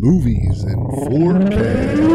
movies in 4K.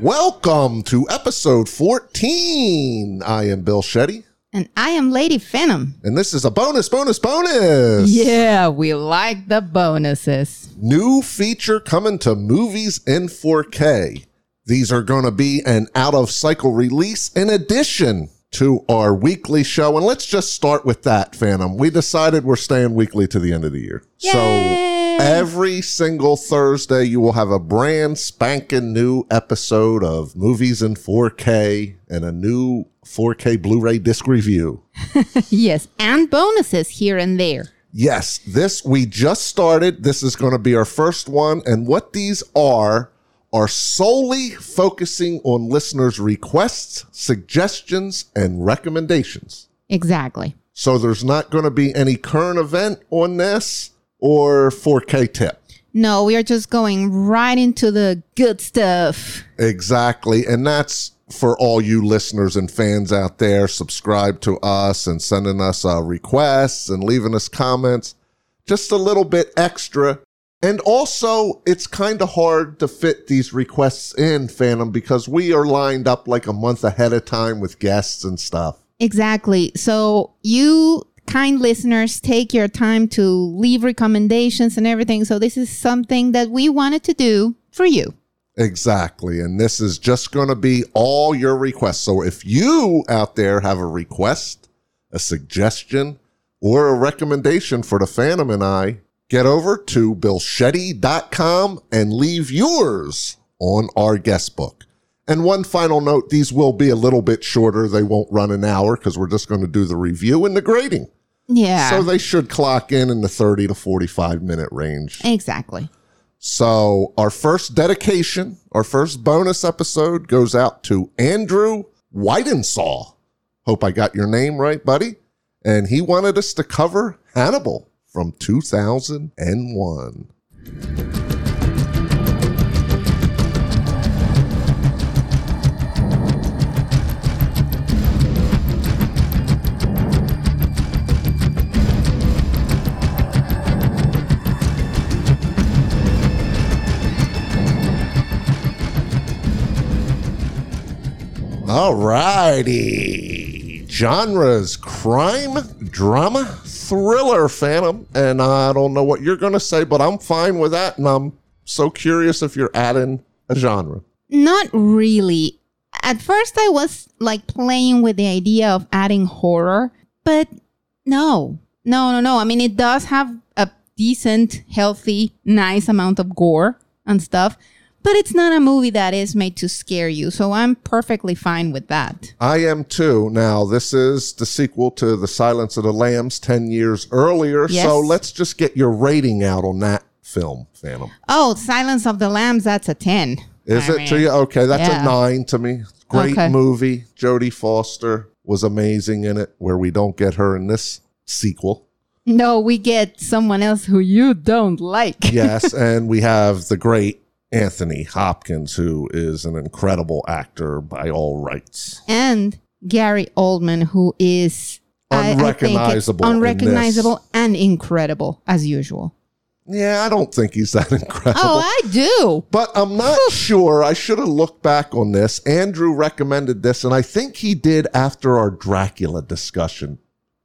Welcome to episode 14. I am Bill Shetty, And I am Lady Phantom. and this is a bonus, bonus, bonus. Yeah, we like the bonuses. New feature coming to movies in 4K. These are going to be an out of cycle release in addition to our weekly show. And let's just start with that, Phantom. We decided we're staying weekly to the end of the year. Yay! So every single Thursday, you will have a brand spanking new episode of movies in 4K and a new 4K Blu ray disc review. Yes, and bonuses here and there. Yes, this we just started. This is going to be our first one. And what these are, are solely focusing on listeners' requests, suggestions, and recommendations. Exactly. So there's not going to be any current event on this or 4K tip. No, we are just going right into the good stuff. Exactly. And that's for all you listeners and fans out there. Subscribe to us and sending us uh, requests and leaving us comments. Just a little bit extra. And also, it's kind of hard to fit these requests in, Phantom, because we are lined up like a month ahead of time with guests and stuff. Exactly. So you kind listeners take your time to leave recommendations and everything. So this is something that we wanted to do for you. Exactly. And this is just going to be all your requests. So if you out there have a request, a suggestion, or a recommendation for the Phantom and I, get over to billshetty.com and leave yours on our guest book. And one final note, these will be a little bit shorter. They won't run an hour because we're just going to do the review and the grading. Yeah. So they should clock in in the 30 to 45 minute range. exactly. So our first dedication, our first bonus episode goes out to Andrew Whitensaw. Hope I got your name right, buddy. And he wanted us to cover Hannibal from 2001. All righty. Genres crime, drama, thriller, Phantom. And I don't know what you're going to say, but I'm fine with that. And I'm so curious if you're adding a genre. Not really. At first, I was like playing with the idea of adding horror, but no, no, no, no. I mean, it does have a decent, healthy, nice amount of gore and stuff, but it's not a movie that is made to scare you. So I'm perfectly fine with that. I am too. Now, this is the sequel to The Silence of the Lambs 10 years earlier. Yes. So let's just get your rating out on that film, Phantom. Oh, Silence of the Lambs, that's a 10. Is I it to you? Okay, that's yeah. a nine to me. Great Okay. movie. Jodie Foster was amazing in it, where we don't get her in this sequel. No, we get someone else who you don't like. Yes, and we have the great Anthony Hopkins, who is an incredible actor by all rights. and Gary Oldman, who is I- I Unrecognizable in unrecognizable, and incredible as usual. Yeah, I don't think he's that incredible. Oh, I do. But I'm not sure. I should have looked back on this. Andrew recommended this, and I think he did after our Dracula discussion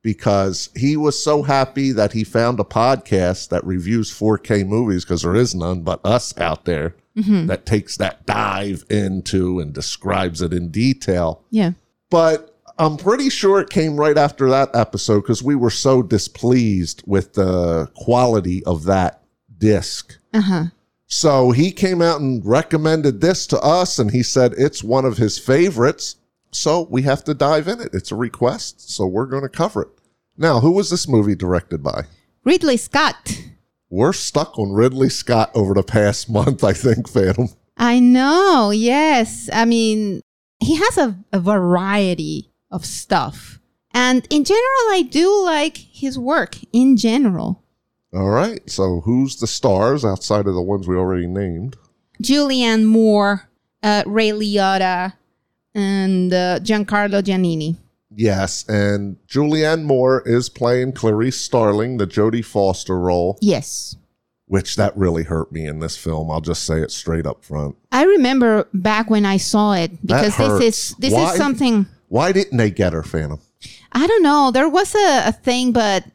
because he was so happy that he found a podcast that reviews 4K movies because there is none but us out there that takes that dive into and describes it in detail. Yeah. But I'm pretty sure it came right after that episode because we were so displeased with the quality of that disc. Uh huh. So he came out and recommended this to us, and he said it's one of his favorites. So we have to dive in it. It's a request, so we're going to cover it. Now, who was this movie directed by? Ridley Scott. We're stuck on Ridley Scott over the past month, I think, Phantom. I know. Yes. I mean, he has a, a variety of stuff. And in general, I do like his work in general. All right. So who's the stars outside of the ones we already named? Julianne Moore, uh, Ray Liotta, and uh, Giancarlo Giannini. Yes, and Julianne Moore is playing Clarice Starling, the Jodie Foster role. Yes. which that really hurt me in this film. I'll just say it straight up front. I remember back when I saw it because this is this Why? is something Why didn't they get her, Phantom? I don't know. There was a, a thing, but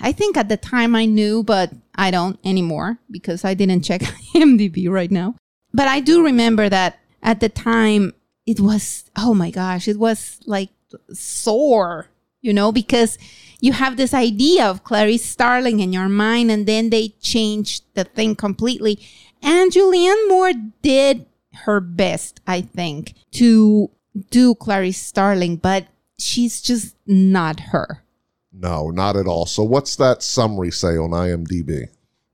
I think at the time I knew, but I don't anymore because I didn't check IMDb right now. But I do remember that at the time it was, oh my gosh, it was like sore, you know, because you have this idea of Clarice Starling in your mind and then they changed the thing completely. And Julianne Moore did her best, I think, to do Clarice Starling, but she's just not her. No, not at all. So what's that summary say on IMDb?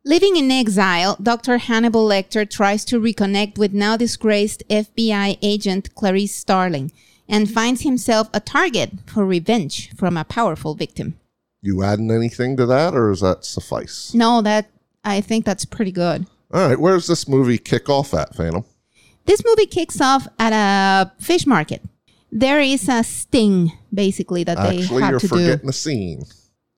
Living in exile, Dr. Hannibal Lecter tries to reconnect with now disgraced FBI agent Clarice Starling and finds himself a target for revenge from a powerful victim. You adding anything to that, or does that suffice? No, that I think that's pretty good. All right, where's this movie kick off at, Phantom? This movie kicks off at a fish market. There is a sting, basically, that they Actually, have you're to do. forgetting a scene.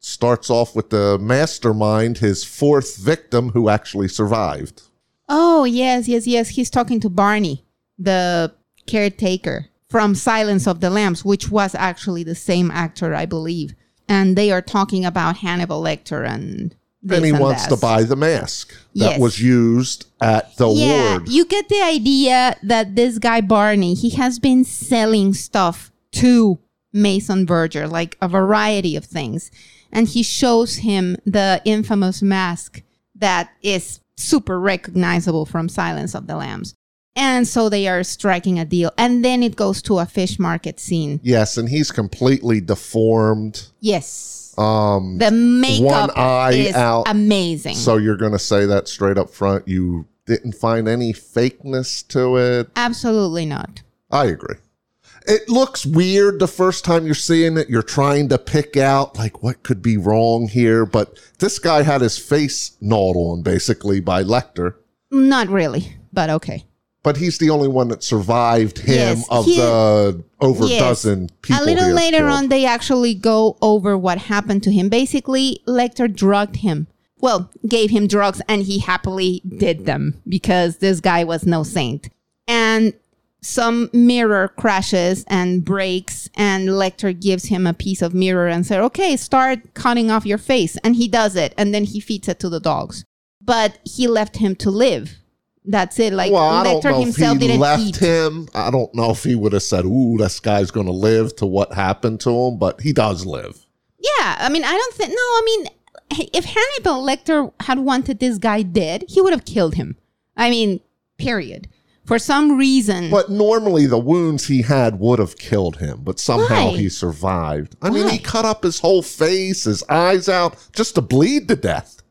Starts off with the mastermind, his fourth victim who actually survived. Oh, yes, yes, yes. He's talking to Barney, the caretaker from Silence of the Lambs, which was actually the same actor, I believe. And they are talking about Hannibal Lecter and this and he wants to buy the mask that Yes. was used at the Yeah, ward. you get the idea that this guy Barney, he has been selling stuff to Mason Verger, like a variety of things. And he shows him the infamous mask that is super recognizable from Silence of the Lambs. And so they are striking a deal. And then it goes to a fish market scene. Yes, and he's completely deformed. Yes. Um, The makeup One eye is out. amazing. so you're going to say that straight up front. You didn't find any fakeness to it. Absolutely not. I agree. It looks weird the first time you're seeing it. You're trying to pick out like what could be wrong here, but this guy had his face gnawed on basically by Lecter. Not really, but okay. But he's the only one that survived him Yes, of he- the over Yes. dozen people. a little later killed. on, they actually go over what happened to him. Basically, Lecter drugged him. Well, gave him drugs, and he happily did them because this guy was no saint. And some mirror crashes and breaks, and Lecter gives him a piece of mirror and says, "Okay, start cutting off your face." And he does it, and then he feeds it to the dogs. But he left him to live. That's it. Like well, I Lecter himself if he didn't left eat. him. I don't know if he would have said, "Ooh, this guy's going to live" to what happened to him, but he does live. Yeah, I mean, I don't think. No, I mean, if Hannibal Lecter had wanted this guy dead, he would have killed him. I mean, period. For some reason, But normally the wounds he had would have killed him, but somehow Why? he survived. I mean, he cut up his whole face, his eyes out, just to bleed to death.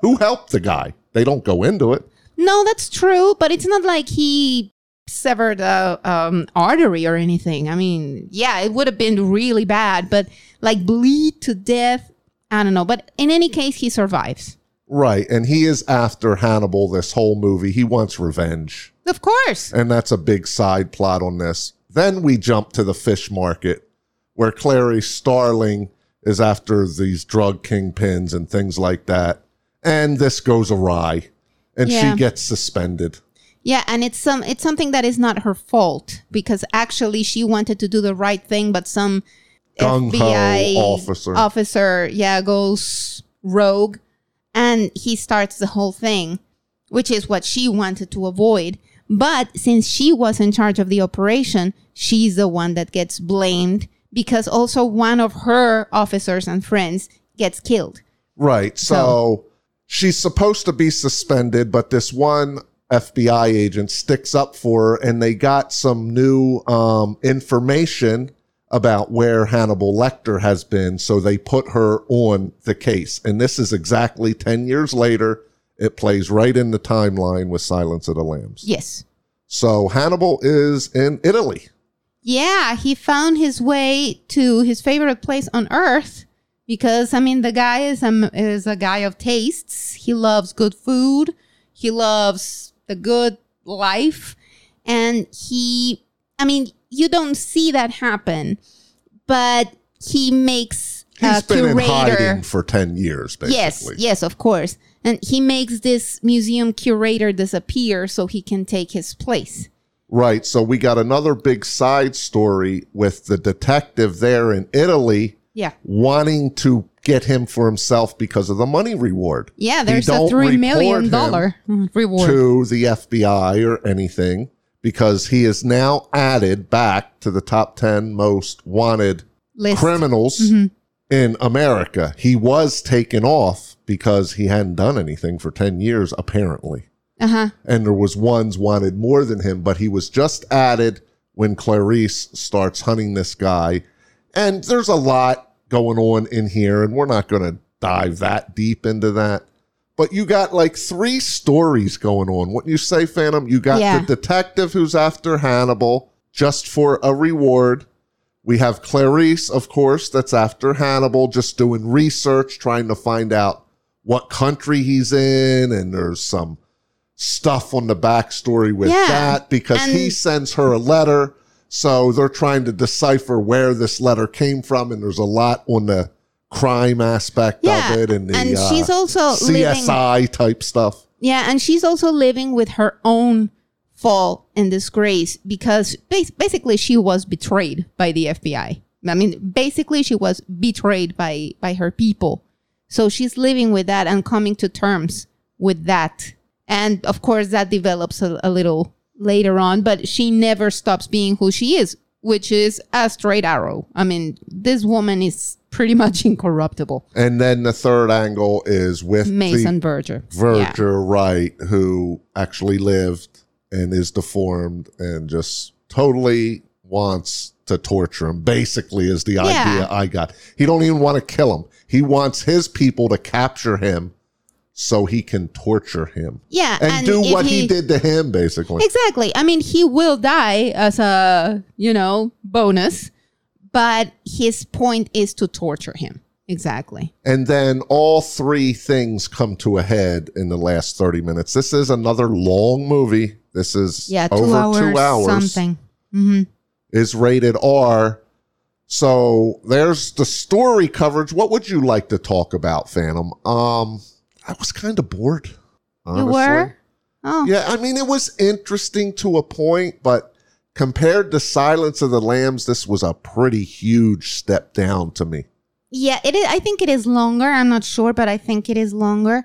Who helped the guy? They don't go into it. No, that's true, but it's not like he severed a um, artery or anything. I mean, yeah, it would have been really bad, but like bleed to death, I don't know. But in any case, he survives. Right. And he is after Hannibal this whole movie. He wants revenge. Of course. And that's a big side plot on this. Then we jump to the fish market where Clary Starling is after these drug kingpins and things like that. And this goes awry and Yeah. she gets suspended. Yeah, and it's some it's something that is not her fault because actually she wanted to do the right thing, but some Gung-ho FBI officer. officer, yeah, goes rogue, and he starts the whole thing, which is what she wanted to avoid. But since she was in charge of the operation, she's the one that gets blamed because also one of her officers and friends gets killed. Right. So, So- she's supposed to be suspended, but this one FBI agent sticks up for her, and they got some new um, information about where Hannibal Lecter has been. So they put her on the case. And this is exactly 10 years later. It plays right in the timeline with Silence of the Lambs. Yes. So Hannibal is in Italy. Yeah, he found his way to his favorite place on earth because I mean the guy is a is a guy of tastes. He loves good food. He loves the good life and he I mean you don't see that happen, but he makes He's uh, been in curator. hiding for 10 years, basically. Yes, yes, of course. And he makes this museum curator disappear so he can take his place. Right. So we got another big side story with the detective there in Italy Yeah. wanting to get him for himself because of the money reward. Yeah, there's a three million dollar reward. to the FBI or anything because he is now added back to the top 10 most wanted List. criminals in America. He was taken off because he hadn't done anything for 10 years, apparently. Uh huh. And there was ones wanted more than him, but he was just added when Clarice starts hunting this guy. And there's a lot going on in here, and we're not going to dive that deep into that. But you got like three stories going on. What you say, Phantom? You got Yeah. the detective who's after Hannibal just for a reward. We have Clarice, of course, that's after Hannibal, just doing research, trying to find out what country he's in. And there's some stuff on the backstory with Yeah. that because he sends her a letter. So they're trying to decipher where this letter came from. And there's a lot on the crime aspect Yeah, of it and the and uh, she's also living. CSI type stuff. Yeah, and she's also living with her own fall and disgrace because basically she was betrayed by the FBI. I mean, basically she was betrayed by by her people. So she's living with that and coming to terms with that. And of course that develops a, a little later on, but she never stops being who she is, which is a straight arrow. I mean, this woman is pretty much incorruptible. And then the third angle is with Mason the Verger. Yeah. Verger, right, who actually lived and is deformed and just totally wants to torture him. Basically, is the Yeah. idea I got. He don't even want to kill him. He wants his people to capture him so he can torture him Yeah, and, do what he, did to him. Basically, Exactly. I mean, he will die as a, you know, bonus, but his point is to torture him. Exactly. And then all three things come to a head in the last 30 minutes. This is another long movie. This is Yeah, two over hours, two hours. something. hmm Is rated R. So there's the story coverage. What would you like to talk about, Phantom? Um, I was kind of bored. You were? Oh, Yeah, I mean, it was interesting to a point, but compared to Silence of the Lambs, this was a pretty huge step down to me. yeah. It is. I think it is longer. I'm not sure, but I think it is longer.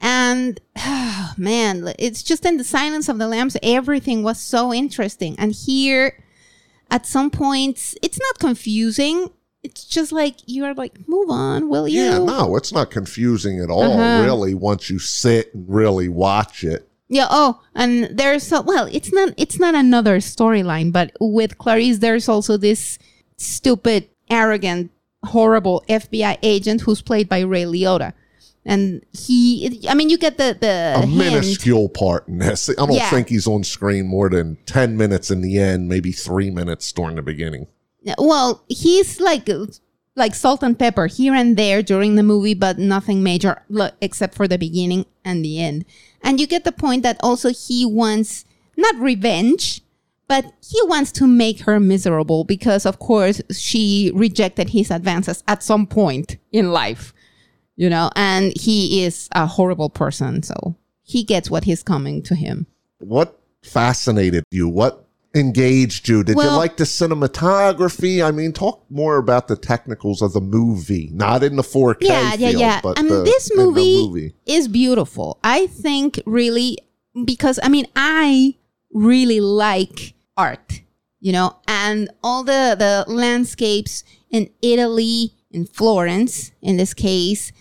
And oh, man, it's just in the silence of the lambs. Everything was so interesting, and here, at some points, it's not confusing. It's just like you're like, move on, will you? Yeah, no, it's not confusing at all, Uh-huh. really, once you sit and really watch it. Yeah. Oh, and there's a, well, it's not it's not another storyline, but with Clarice, there's also this stupid, arrogant, horrible FBI agent who's played by Ray Liotta, and he. I mean, you get the the A hint. minuscule part in this. I don't Yeah. think he's on screen more than 10 minutes in the end, maybe three minutes during the beginning. Well, he's like like salt and pepper here and there during the movie, but nothing major except for the beginning and the end. And you get the point that also he wants not revenge, but he wants to make her miserable because, of course, she rejected his advances at some point in life, you know, and he is a horrible person. So he gets what he's coming to him. What fascinated you? What engaged you? Did you like the cinematography? I mean, talk more about the technicals of the movie, not in the 4K. yeah, yeah, field, yeah. But I mean, the- this movie, movie. is beautiful. I think really because I mean, I really like art, you know, and all the the landscapes in Italy, in Florence, in this case,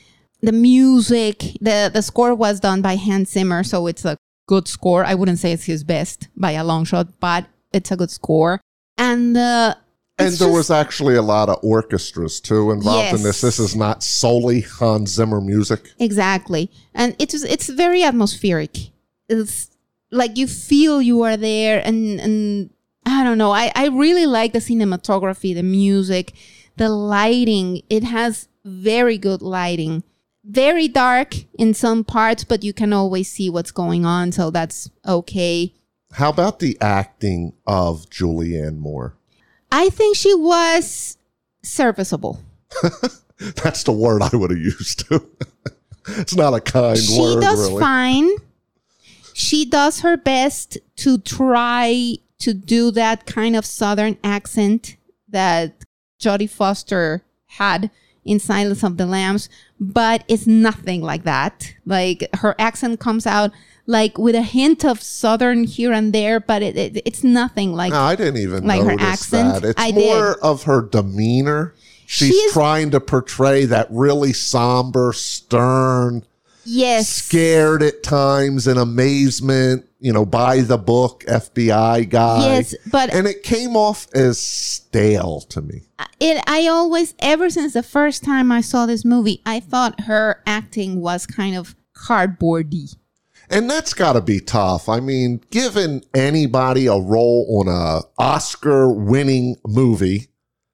the music, the the score was done by Hans Zimmer, so it's a good score. I wouldn't say it's his best by a long shot, but it's a good score. And uh, And there just- was actually a lot of orchestras too involved in this. This is not solely Hans Zimmer music. Exactly. And it's it's very atmospheric. It's like you feel you are there and and I don't know. I, I really like the cinematography, the music, the lighting. It has very good lighting. Very dark in some parts, but you can always see what's going on, so that's okay. How about the acting of Julianne Moore? I think she was serviceable. That's the word I would have used too. it's not a kind she word, She does really. fine. She does her best to try to do that kind of southern accent that Jodie Foster had in Silence of the Lambs, but it's nothing like that. Like her accent comes out like with a hint of southern here and there, but it, it it's nothing like No, I didn't even Like her accent? that. It's I more did. of her demeanor. She's She is- trying to portray that really somber, stern, yes, scared at times in amazement, you know, by the book FBI guy. yes, but And it came off as stale to me. it I always ever since the first time I saw this movie, I thought her acting was kind of cardboardy. And that's got to be tough. I mean, giving anybody a role on a Oscar winning movie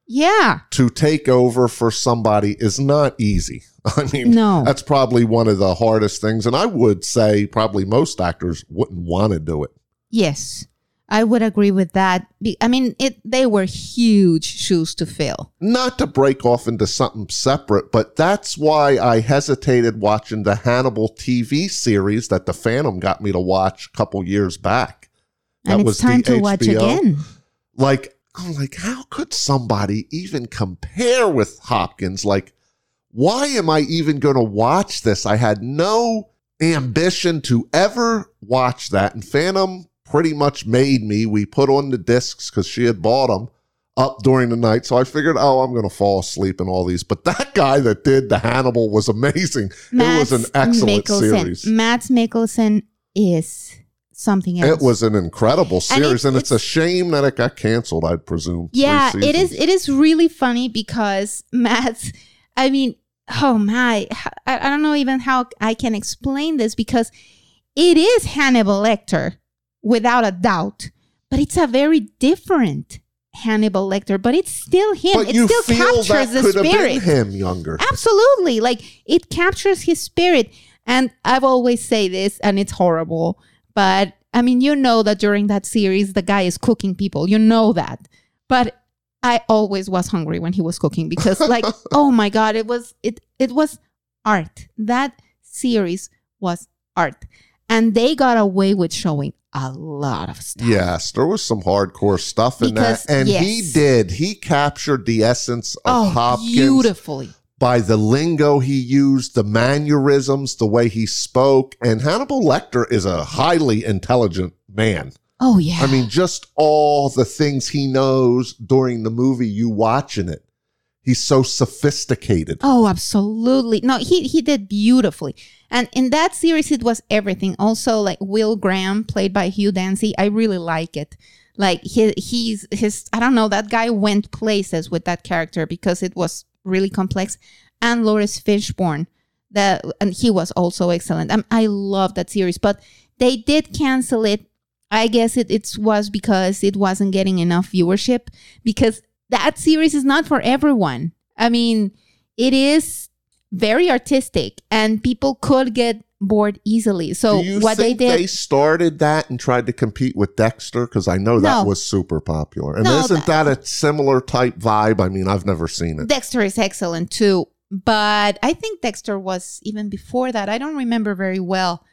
Yeah. to take over for somebody is not easy. I mean, No. that's probably one of the hardest things. And I would say probably most actors wouldn't want to do it. Yes. I would agree with that. I mean, it they were huge shoes to fill. Not to break off into something separate, but that's why I hesitated watching the Hannibal TV series that the Phantom got me to watch a couple years back. And it's time the to watch again. like I'm like, how could somebody even compare with Hopkins? Like, why am I even going to watch this? I had no ambition to ever watch that. And Phantom pretty much made me. We put on the discs because she had bought them up during the night. So I figured, oh, I'm going to fall asleep in all these. But that guy that did the Hannibal was amazing. it was an excellent Mikkelsen. series. Mads Mikkelsen is something else. It was an incredible series, and, it- it's, a shame that it got canceled. I'd presume. Yeah, it is. It is really funny because Mads. I mean, oh my! I, I don't know even how I can explain this because it is Hannibal Lecter without a doubt, but it's a very different Hannibal Lecter. But it's still him. But it still captures the spirit. him younger. Absolutely. Like it captures his spirit. And I've always say this and it's horrible, but I mean, you know that during that series the guy is cooking people. You know that. But I always was hungry when he was cooking because like, oh my god, it was it it was art. That series was art. And they got away with showing a lot of stuff. Yes, there was some hardcore stuff in Because, that, and he did. He captured the essence of Oh, Hopkins beautifully. by the lingo he used, the mannerisms, the way he spoke. And Hannibal Lecter is a highly intelligent man. Oh yeah. I mean, just all the things he knows during the movie, you watching it. He's so sophisticated. Oh, absolutely. No, he he did beautifully. And in that series it was everything. Also like Will Graham played by Hugh Dancy. I really like it. Like he he's his I don't know, that guy went places with that character because it was really complex. And Laurence Fishburne that and he was also excellent. Um, I love that series, but they did cancel it. I guess it, it was because it wasn't getting enough viewership because that series is not for everyone. I mean, it is very artistic and people could get bored easily. So what they did they started that and tried to compete with Dexter? Because I know that No. was super popular. And No, isn't that a similar type vibe? I mean, I've never seen it. Dexter is excellent too, but I think Dexter was even before that. I don't remember very well.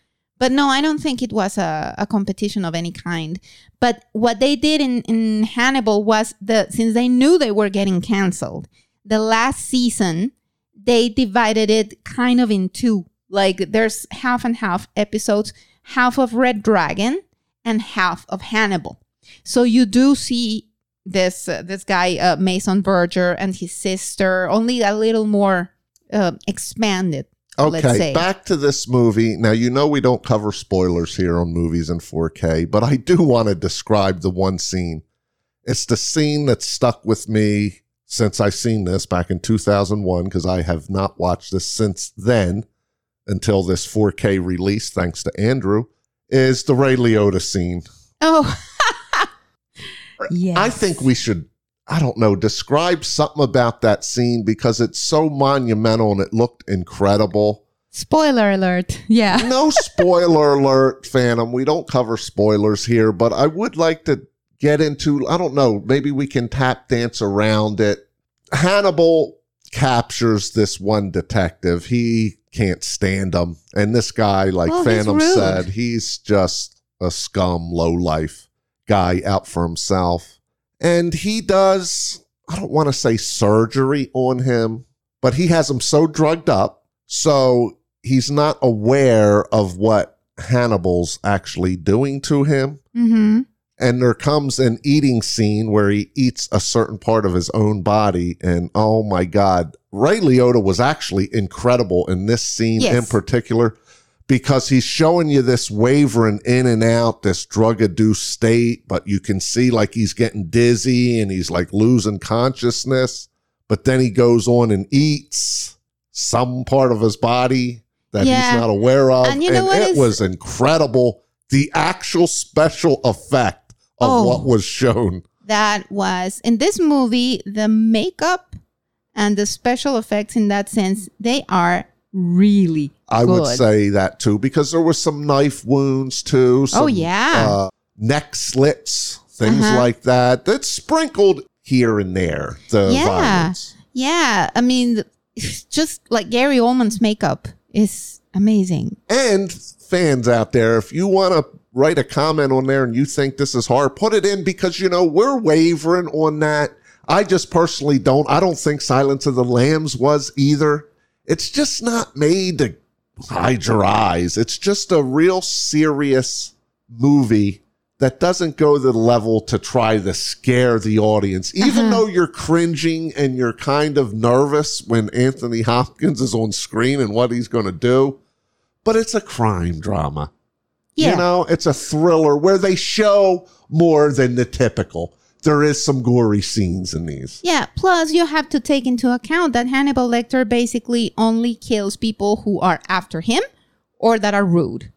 But no, I don't think it was a, a competition of any kind. But what they did in, in Hannibal was the since they knew they were getting canceled, the last season they divided it kind of in two. Like there's half and half episodes, half of Red Dragon and half of Hannibal. So you do see this uh, this guy uh, Mason Verger and his sister only a little more uh, expanded. Okay, back to this movie. Now, you know, we don't cover spoilers here on movies in 4K, but I do want to describe the one scene. It's the scene that stuck with me since I've seen this back in 2001, because I have not watched this since then until this 4K release, thanks to Andrew, is the Ray Liotta scene. Oh, yes. I think we should, I don't know, describe something about that scene because it's so monumental and it looked incredible. Spoiler alert. Yeah. no spoiler alert, Phantom. We don't cover spoilers here, but I would like to get into, I don't know, maybe we can tap dance around it. Hannibal captures this one detective. He can't stand him. And this guy, like oh, Well, Phantom said, he's just a scum, low life guy out for himself. And he does, I don't want to say surgery on him, but he has him so drugged up. So he's not aware of what Hannibal's actually doing to him Mm-hmm. and there comes an eating scene where he eats a certain part of his own body and oh my god ray liotta was actually incredible in this scene Yes. in particular because he's showing you this wavering in and out this drug induced state but you can see like he's getting dizzy and he's like losing consciousness but then he goes on and eats some part of his body that Yeah. he's not aware of And you know what it is- was incredible the actual special effect of Oh. what was shown. That was in this movie, the makeup and the special effects in that sense, they are really I good. would say that too, because there were some knife wounds too. Some, Oh, yeah. uh, neck slits, things Uh-huh. like that. That's sprinkled here and there. The Yeah. violence. Yeah, I mean, just like Gary Oldman's makeup is amazing. And fans out there, if you want to write a comment on there and you think this is hard, put it in because you know we're wavering on that. I just personally don't. I don't think Silence of the Lambs was either. It's just not made to hide your eyes. It's just a real serious movie that doesn't go to the level to try to scare the audience. Even Uh-huh. though you're cringing and you're kind of nervous when Anthony Hopkins is on screen and what he's going to do, but it's a crime drama. Yeah. You know, it's a thriller where they show more than the typical. There is some gory scenes in these. Yeah, plus you have to take into account that Hannibal Lecter basically only kills people who are after him or that are rude.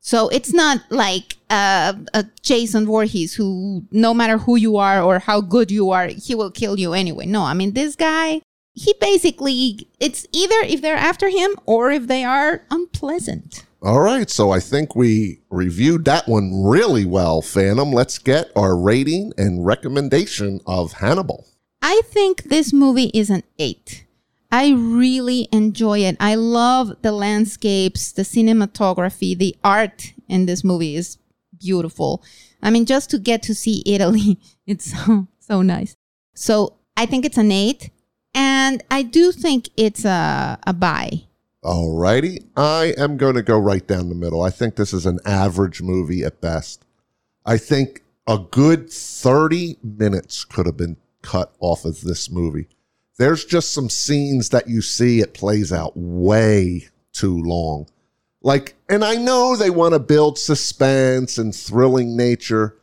So it's not like uh, a Jason Voorhees who, no matter who you are or how good you are, he will kill you anyway. No, I mean, this guy, he basically, it's either if they're after him or if they are unpleasant. All right, so I think we reviewed that one really well, Phantom. Let's get our rating and recommendation of Hannibal. I think this movie is an eight. I really enjoy it. I love the landscapes, the cinematography, the art in this movie is beautiful. I mean, just to get to see Italy, it's so so nice. So I think it's an eight, and I do think it's a a buy. All righty, I am going to go right down the middle. I think this is an average movie at best. I think a good 30 minutes could have been cut off of this movie. There's just some scenes that you see it plays out way too long. Like, and I know they want to build suspense and thrilling nature,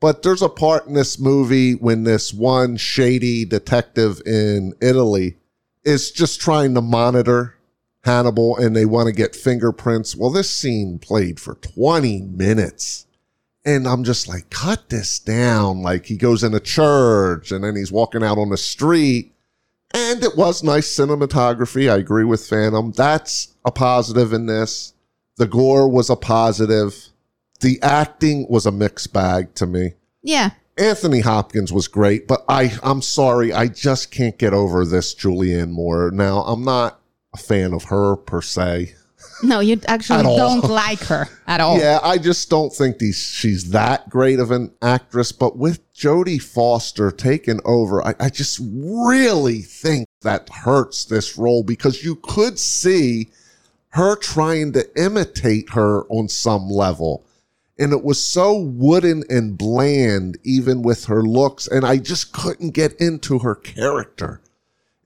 but there's a part in this movie when this one shady detective in Italy is just trying to monitor Hannibal and they want to get fingerprints. Well, this scene played for 20 minutes. And I'm just like, cut this down. Like he goes in a church and then he's walking out on the street. And it was nice cinematography. I agree with Phantom. That's a positive in this. The gore was a positive. The acting was a mixed bag to me. Yeah, Anthony Hopkins was great, but I I'm sorry, I just can't get over this Julianne Moore. Now, I'm not a fan of her per se. no, you actually don't like her at all. Yeah, I just don't think these she's that great of an actress. But with Jodie Foster taking over, I, I just really think that hurts this role because you could see her trying to imitate her on some level. And it was so wooden and bland, even with her looks. And I just couldn't get into her character.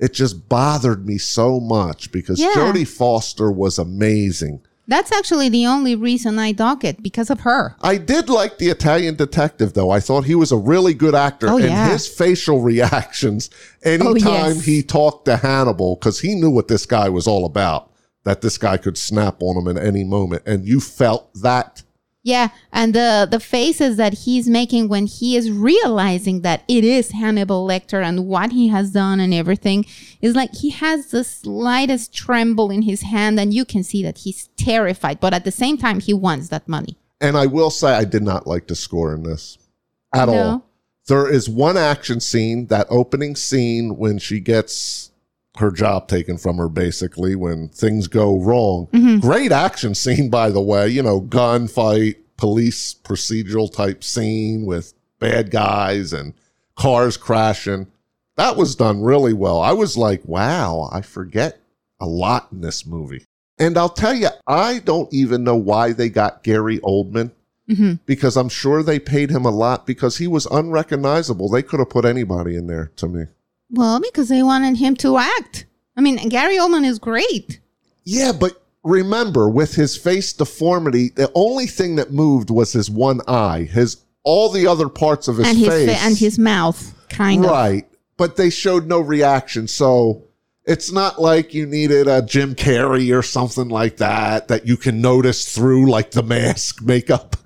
It just bothered me so much because Yeah. Jodie Foster was amazing. That's actually the only reason I dog it because of her. I did like the Italian detective, though. I thought he was a really good actor, Oh, and yeah. his facial reactions anytime oh, yes. he talked to Hannibal, because he knew what this guy was all about. That this guy could snap on him at any moment, and you felt that. Yeah, and the the faces that he's making when he is realizing that it is Hannibal Lecter and what he has done and everything is like he has the slightest tremble in his hand and you can see that he's terrified, but at the same time he wants that money. And I will say, I did not like the score in this at No? all. There is one action scene, that opening scene when she gets her job taken from her basically when things go wrong. Mm-hmm. Great action scene, by the way, you know, gunfight, police procedural type scene with bad guys and cars crashing. That was done really well. I was like, wow, I forget a lot in this movie. And I'll tell you, I don't even know why they got Gary Oldman Mhm. because I'm sure they paid him a lot because he was unrecognizable. They could have put anybody in there to me. Well, because they wanted him to act. I mean, Gary Oldman is great. Yeah, but remember, with his face deformity, the only thing that moved was his one eye. His all the other parts of his and his face, fa- and his mouth, kind of. right. But they showed no reaction, so it's not like you needed a Jim Carrey or something like that that you can notice through like the mask makeup.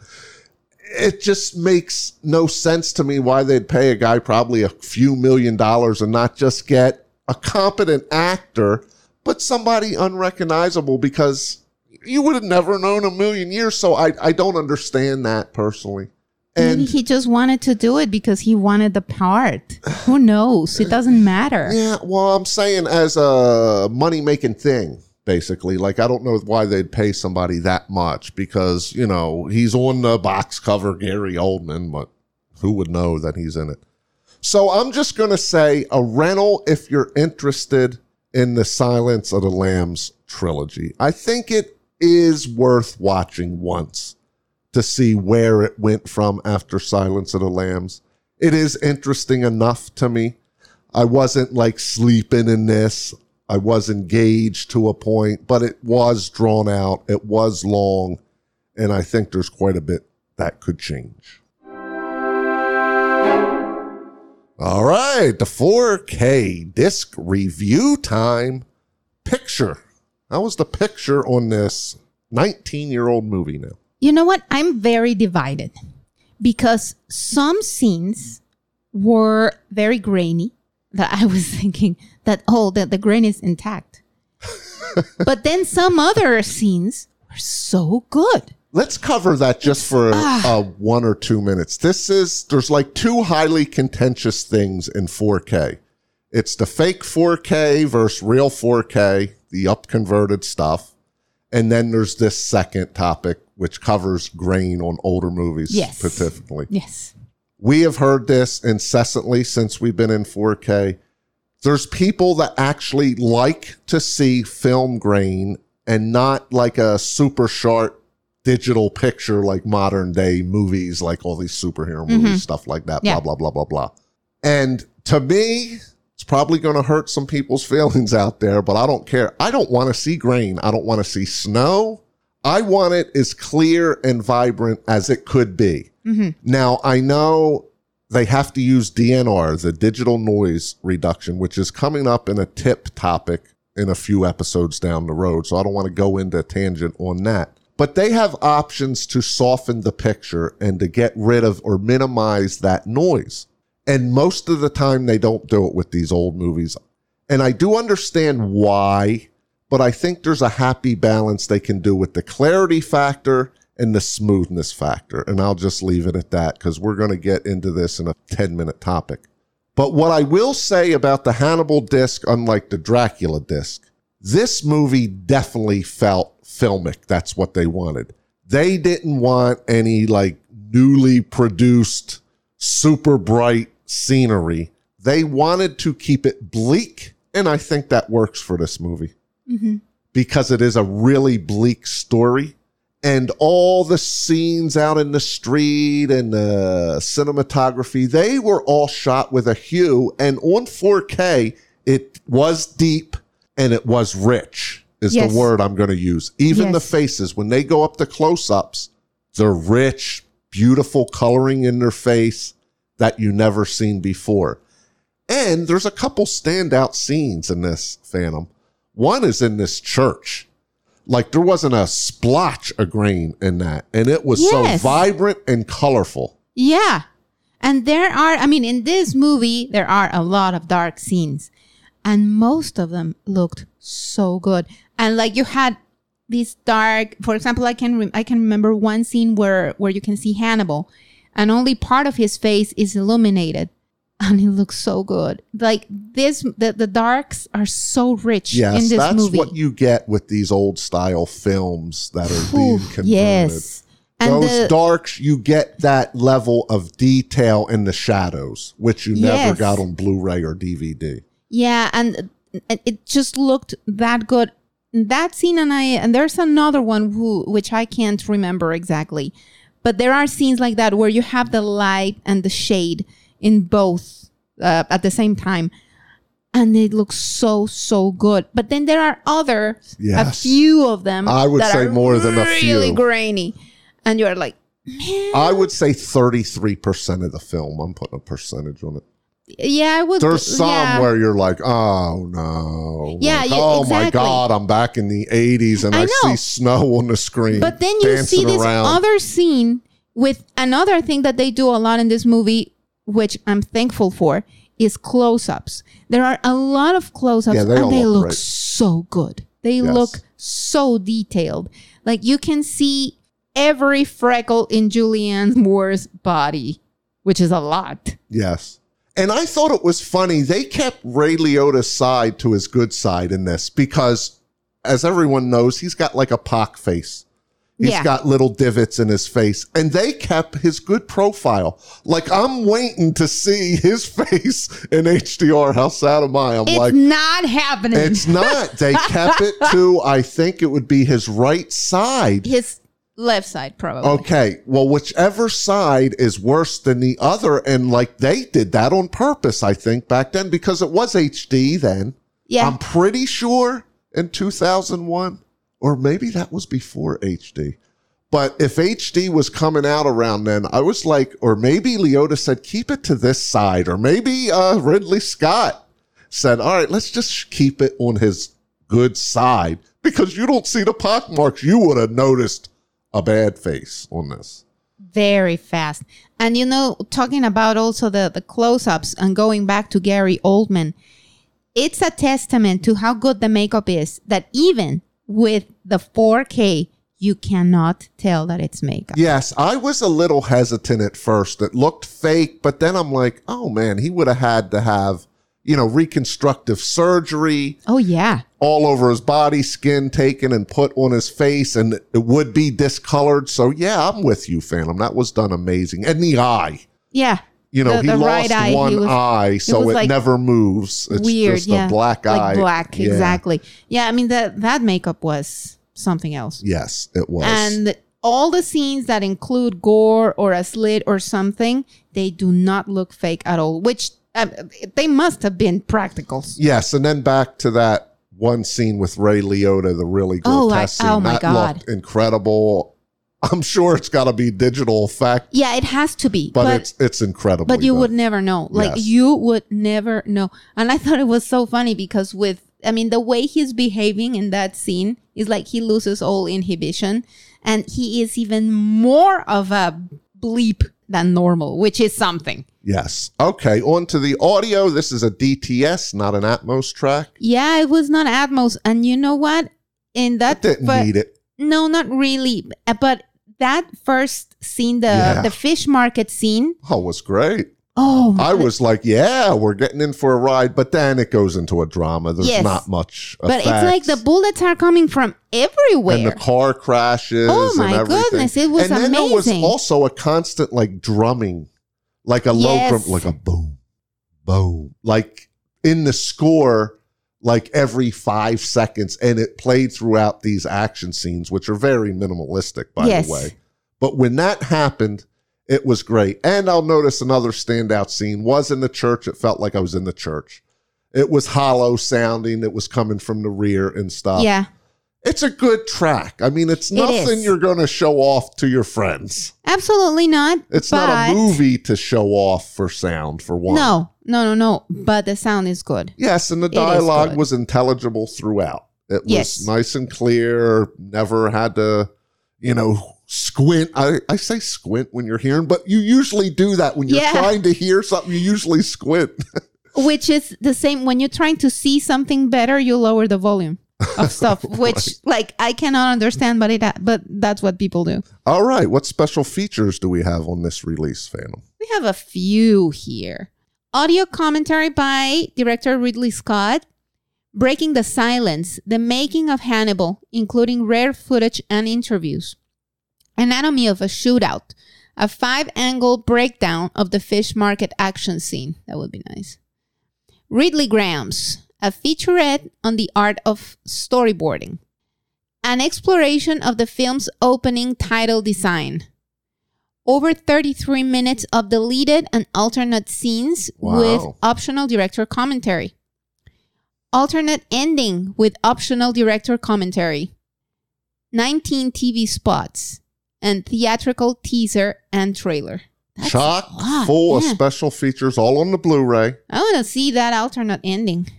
It just makes no sense to me why they'd pay a guy probably a few million dollars and not just get a competent actor, but somebody unrecognizable because you would have never known a million years. So I, I don't understand that personally. Maybe And he just wanted to do it because he wanted the part. Who knows? It doesn't matter. Yeah, well, I'm saying as a money making thing, basically. Like, I don't know why they'd pay somebody that much because, you know, he's on the box cover, Gary Oldman, but who would know that he's in it? So I'm just going to say a rental if you're interested in the Silence of the Lambs trilogy. I think it is worth watching once to see where it went from after Silence of the Lambs. It is interesting enough to me. I wasn't like sleeping in this. I was engaged to a point, but it was drawn out. It was long. And I think there's quite a bit that could change. All right. The 4K disc review time picture. That was the picture on this 19 year old movie now. You know what? I'm very divided because some scenes were very grainy that I was thinking that, oh, the, the grain is intact. but then some other scenes were so good. Let's cover that just for uh, one or two minutes. This is, there's like two highly contentious things in 4K. It's the fake 4K versus real 4K, the upconverted stuff. And then there's this second topic, which covers grain on older movies Yes. specifically. Yes. We have heard this incessantly since we've been in 4K. There's people that actually like to see film grain and not like a super sharp digital picture like modern day movies, like all these superhero movies, mm-hmm. stuff like that, Yeah. blah, blah, blah, blah, blah. And to me, it's probably going to hurt some people's feelings out there, but I don't care. I don't want to see grain. I don't want to see snow. I want it as clear and vibrant as it could be. Mm-hmm. Now, I know they have to use DNR, the digital noise reduction, which is coming up in a tip topic in a few episodes down the road. So I don't want to go into a tangent on that. But they have options to soften the picture and to get rid of or minimize that noise. And most of the time, they don't do it with these old movies. And I do understand why, but I think there's a happy balance they can do with the clarity factor and the smoothness factor. And I'll just leave it at that because we're going to get into this in a 10 minute topic. But what I will say about the Hannibal disc, unlike the Dracula disc, this movie definitely felt filmic. That's what they wanted. They didn't want any like newly produced, super bright scenery. They wanted to keep it bleak. And I think that works for this movie mm-hmm. because it is a really bleak story. And all the scenes out in the street and the cinematography, they were all shot with a hue. And on 4K, it was deep and it was rich, is Yes. the word I'm going to use. Even the faces, when they go up to close ups, they're rich, beautiful coloring in their face that you never seen before. And there's a couple standout scenes in this Phantom. One is in this church. Like there wasn't a splotch of grain in that. And it was Yes. so vibrant and colorful. Yeah. And there are, I mean, in this movie, there are a lot of dark scenes. And most of them looked so good. And like you had these dark, for example, I can, rem I can remember one scene where, where you can see Hannibal and only part of his face is illuminated. And it looks so good. Like this, the, the darks are so rich Yes, in this that's movie. what you get with these old style films that are being converted. yes, and Those the, darks, you get that level of detail in the shadows, which you never got on Blu-ray or DVD. yeah, and it- it just looked that good. That scene, and I, and there's another one who, which I can't remember exactly, but there are scenes like that where you have the light and the shade in both uh, at the same time. And it looks so so good, but then there are other a few of them. I would that say are more than a few. really grainy, and you're like, man, I would say 33% of the film. I'm putting a percentage on it. yeah, I would. There's some yeah. where you're like, oh no. Yeah, Like, yeah, oh my. God, I'm back in the 80s and I I, see snow on the screen. But then you see this around. other scene with another thing that they do a lot in this movie, which I'm thankful for, is close-ups. There are a lot of close-ups, Yeah, and they look great. so good. They Yes. look so detailed. Like you can see every freckle in Julianne Moore's body, which is a lot. Yes. And I thought it was funny. They kept Ray Liotta's side to his good side in this because, as everyone knows, he's got like a pock face. He's Yeah. got little divots in his face. And they kept his good profile. Like, I'm waiting to see his face in HDR. How sad am I? I'm It's like, not happening. it's not. They kept it to, I think it would be his right side. His left side, probably. Okay, well, whichever side is worse than the other, and like they did that on purpose, I think back then because it was HD then. yeah. I'm pretty sure in 2001, or maybe that was before HD. But if HD was coming out around then, I was like, or maybe Liotta said, keep it to this side, or maybe uh, Ridley Scott said, all right, let's just keep it on his good side because you don't see the pock marks. You would have noticed a bad face on this. very fast. And you know, talking about also the the close-ups and going back to Gary Oldman, it's a testament to how good the makeup is that even with the 4K, you cannot tell that it's makeup. Yes, I was a little hesitant at first. It looked fake, but then I'm like, oh man, he would have had to have, you know, reconstructive surgery Oh yeah. all over his body, skin taken and put on his face, and it would be discolored. So yeah, I'm with you, Phantom. That was done amazing. And the eye. Yeah. You know, The- he the lost right eye, one was- eye, so was it like never moves. It's Weird, just yeah. a black eye. Like black, Yeah. exactly. Yeah, I mean that that makeup was something else. Yes, it was. And all the scenes that include gore or a slit or something, they do not look fake at all, which um, they must have been practicals. Yes, and then back to that one scene with Ray Liotta, the really Oh, grotesque scene. oh my that God. looked incredible. I'm sure it's got to be digital effect, Yeah, it has to be. but, But it's it's incredible. but you would never know. Like Yes. you would never know. And I thought it was so funny because with I mean the way he's behaving in that scene is like he loses all inhibition and he is even more of a bleep than normal, which is something. Yes. Okay. On to the audio. This is a DTS, not an Atmos track. Yeah, it was not Atmos. And you know what? In that Didn't fir- need it. No, not really. But that first scene, the Yeah. the fish market scene. Oh, it was great. Oh, I was like, yeah, we're getting in for a ride, but then it goes into a drama. There's Yes. not much. but it's like the bullets are coming from everywhere. and the car crashes. Oh, my and goodness, it was amazing. and then there was also a constant like drumming, like a low, Yes. drum, like a boom, boom, like in the score, like every five seconds, and it played throughout these action scenes, which are very minimalistic, by Yes. the way. But when that happened, it was great. And I'll notice another standout scene was in the church. It felt like I was in the church. It was hollow sounding. It was coming from the rear and stuff yeah, it's a good track. I mean, it's nothing is. you're going to show off to your friends. absolutely not. It's not a movie to show off for sound, for one. No, no, no, no. But the sound is good. Yes, and the dialogue was intelligible throughout. It was Yes. nice and clear. Never had to, you know, squint. I, I say squint when you're hearing, but you usually do that when you're Yeah. trying to hear something. You usually squint. Which is the same when you're trying to see something better, you lower the volume of stuff. Which, like, I cannot understand, but it, but that's what people do. All right. What special features do we have on this release, Phantom? We have a few here. Audio commentary by director Ridley Scott. Breaking the Silence, The Making of Hannibal, including rare footage and interviews. Anatomy of a Shootout, a five angle breakdown of the fish market action scene. That would be nice. Ridleygrams, a featurette on the art of storyboarding. An exploration of the film's opening title design. Over 33 minutes of deleted and alternate scenes Wow. with optional director commentary. Alternate ending with optional director commentary. 19 TV spots and theatrical teaser and trailer. That's Chock a lot, full of special features, all on the Blu-ray. I want to see that alternate ending.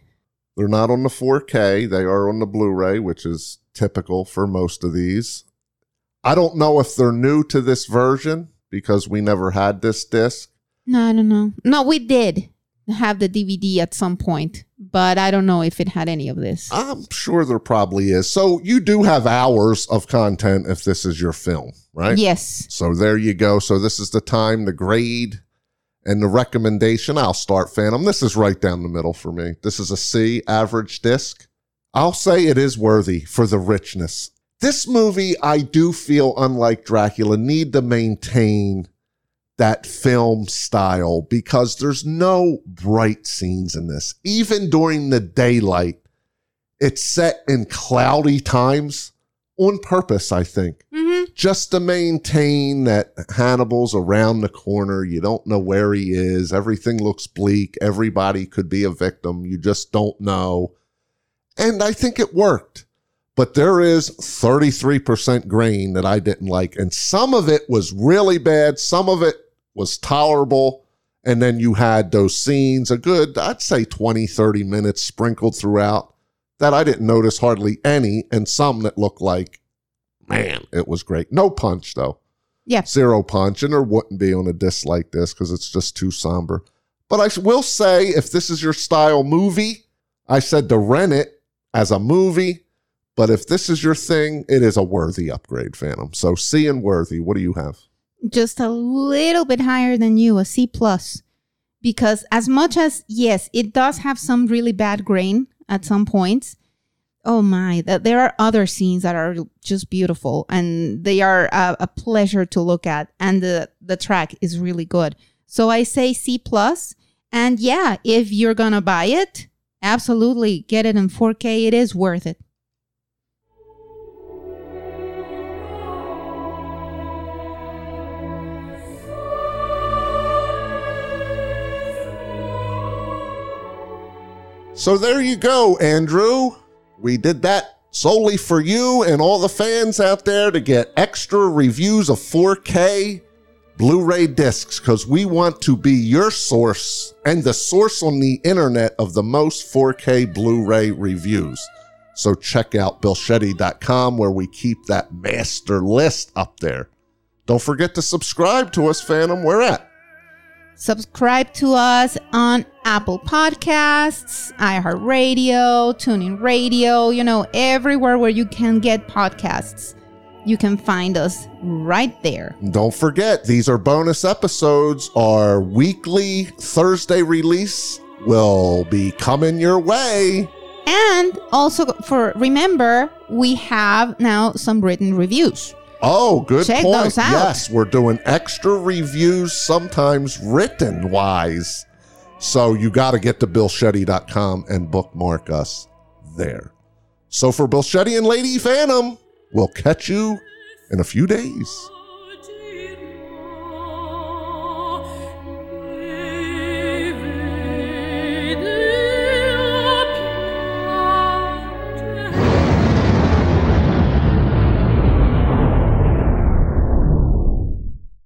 They're not on the 4K. They are on the Blu-ray, which is typical for most of these. I don't know if they're new to this version because we never had this disc. No, I don't know. No, we did have the DVD at some point, but I don't know if it had any of this. I'm sure there probably is. So you do have hours of content if this is your film, right? Yes. So there you go. So this is the time, the grade, and the recommendation. I'll start Phantom. This is right down the middle for me. This is a C average disc. I'll say it is worthy for the richness. This movie, I do feel, unlike Dracula, need to maintain that film style because there's no bright scenes in this. Even during the daylight, it's set in cloudy times on purpose, I think hmm just to maintain that Hannibal's around the corner. You don't know where he is. Everything looks bleak. Everybody could be a victim. You just don't know. And I think it worked. But there is 33% grain that I didn't like. And some of it was really bad. Some of it was tolerable. And then you had those scenes, a good, I'd say 20, 30 minutes sprinkled throughout that I didn't notice hardly any, and some that looked like man, it was great. No punch though. Yeah. Zero punch, and there wouldn't be on a disc like this because it's just too somber. But I will say, if this is your style movie, I said to rent it as a movie. But if this is your thing, it is a worthy upgrade, Phantom. So C and worthy. What do you have? Just a little bit higher than you, a C plus. Because as much as yes, it does have some really bad grain at some points. Oh my, that there are other scenes that are just beautiful and they are a, a pleasure to look at and the the track is really good. So I say C plus and yeah, if you're to buy it, absolutely get it in 4K. It is worth it. So there you go, Andrew. We did that solely for you and all the fans out there to get extra reviews of 4K Blu ray discs because we want to be your source and the source on the internet of the most 4K Blu ray reviews. So check out BillShetty.com where we keep that master list up there. Don't forget to subscribe to us, Phantom. Where at? Subscribe to us on Apple Podcasts, iHeartRadio, TuneIn Radio, you know, everywhere where you can get podcasts. You can find us right there. Don't forget, these are bonus episodes. Our weekly Thursday release will be coming your way. And also for remember, we have now some written reviews. Oh, good Check point. those out. Yes, we're doing extra reviews, sometimes written wise. So you got to get to BillShetty.com and bookmark us there. So for Bill Shetty and Lady Phantom, we'll catch you in a few days.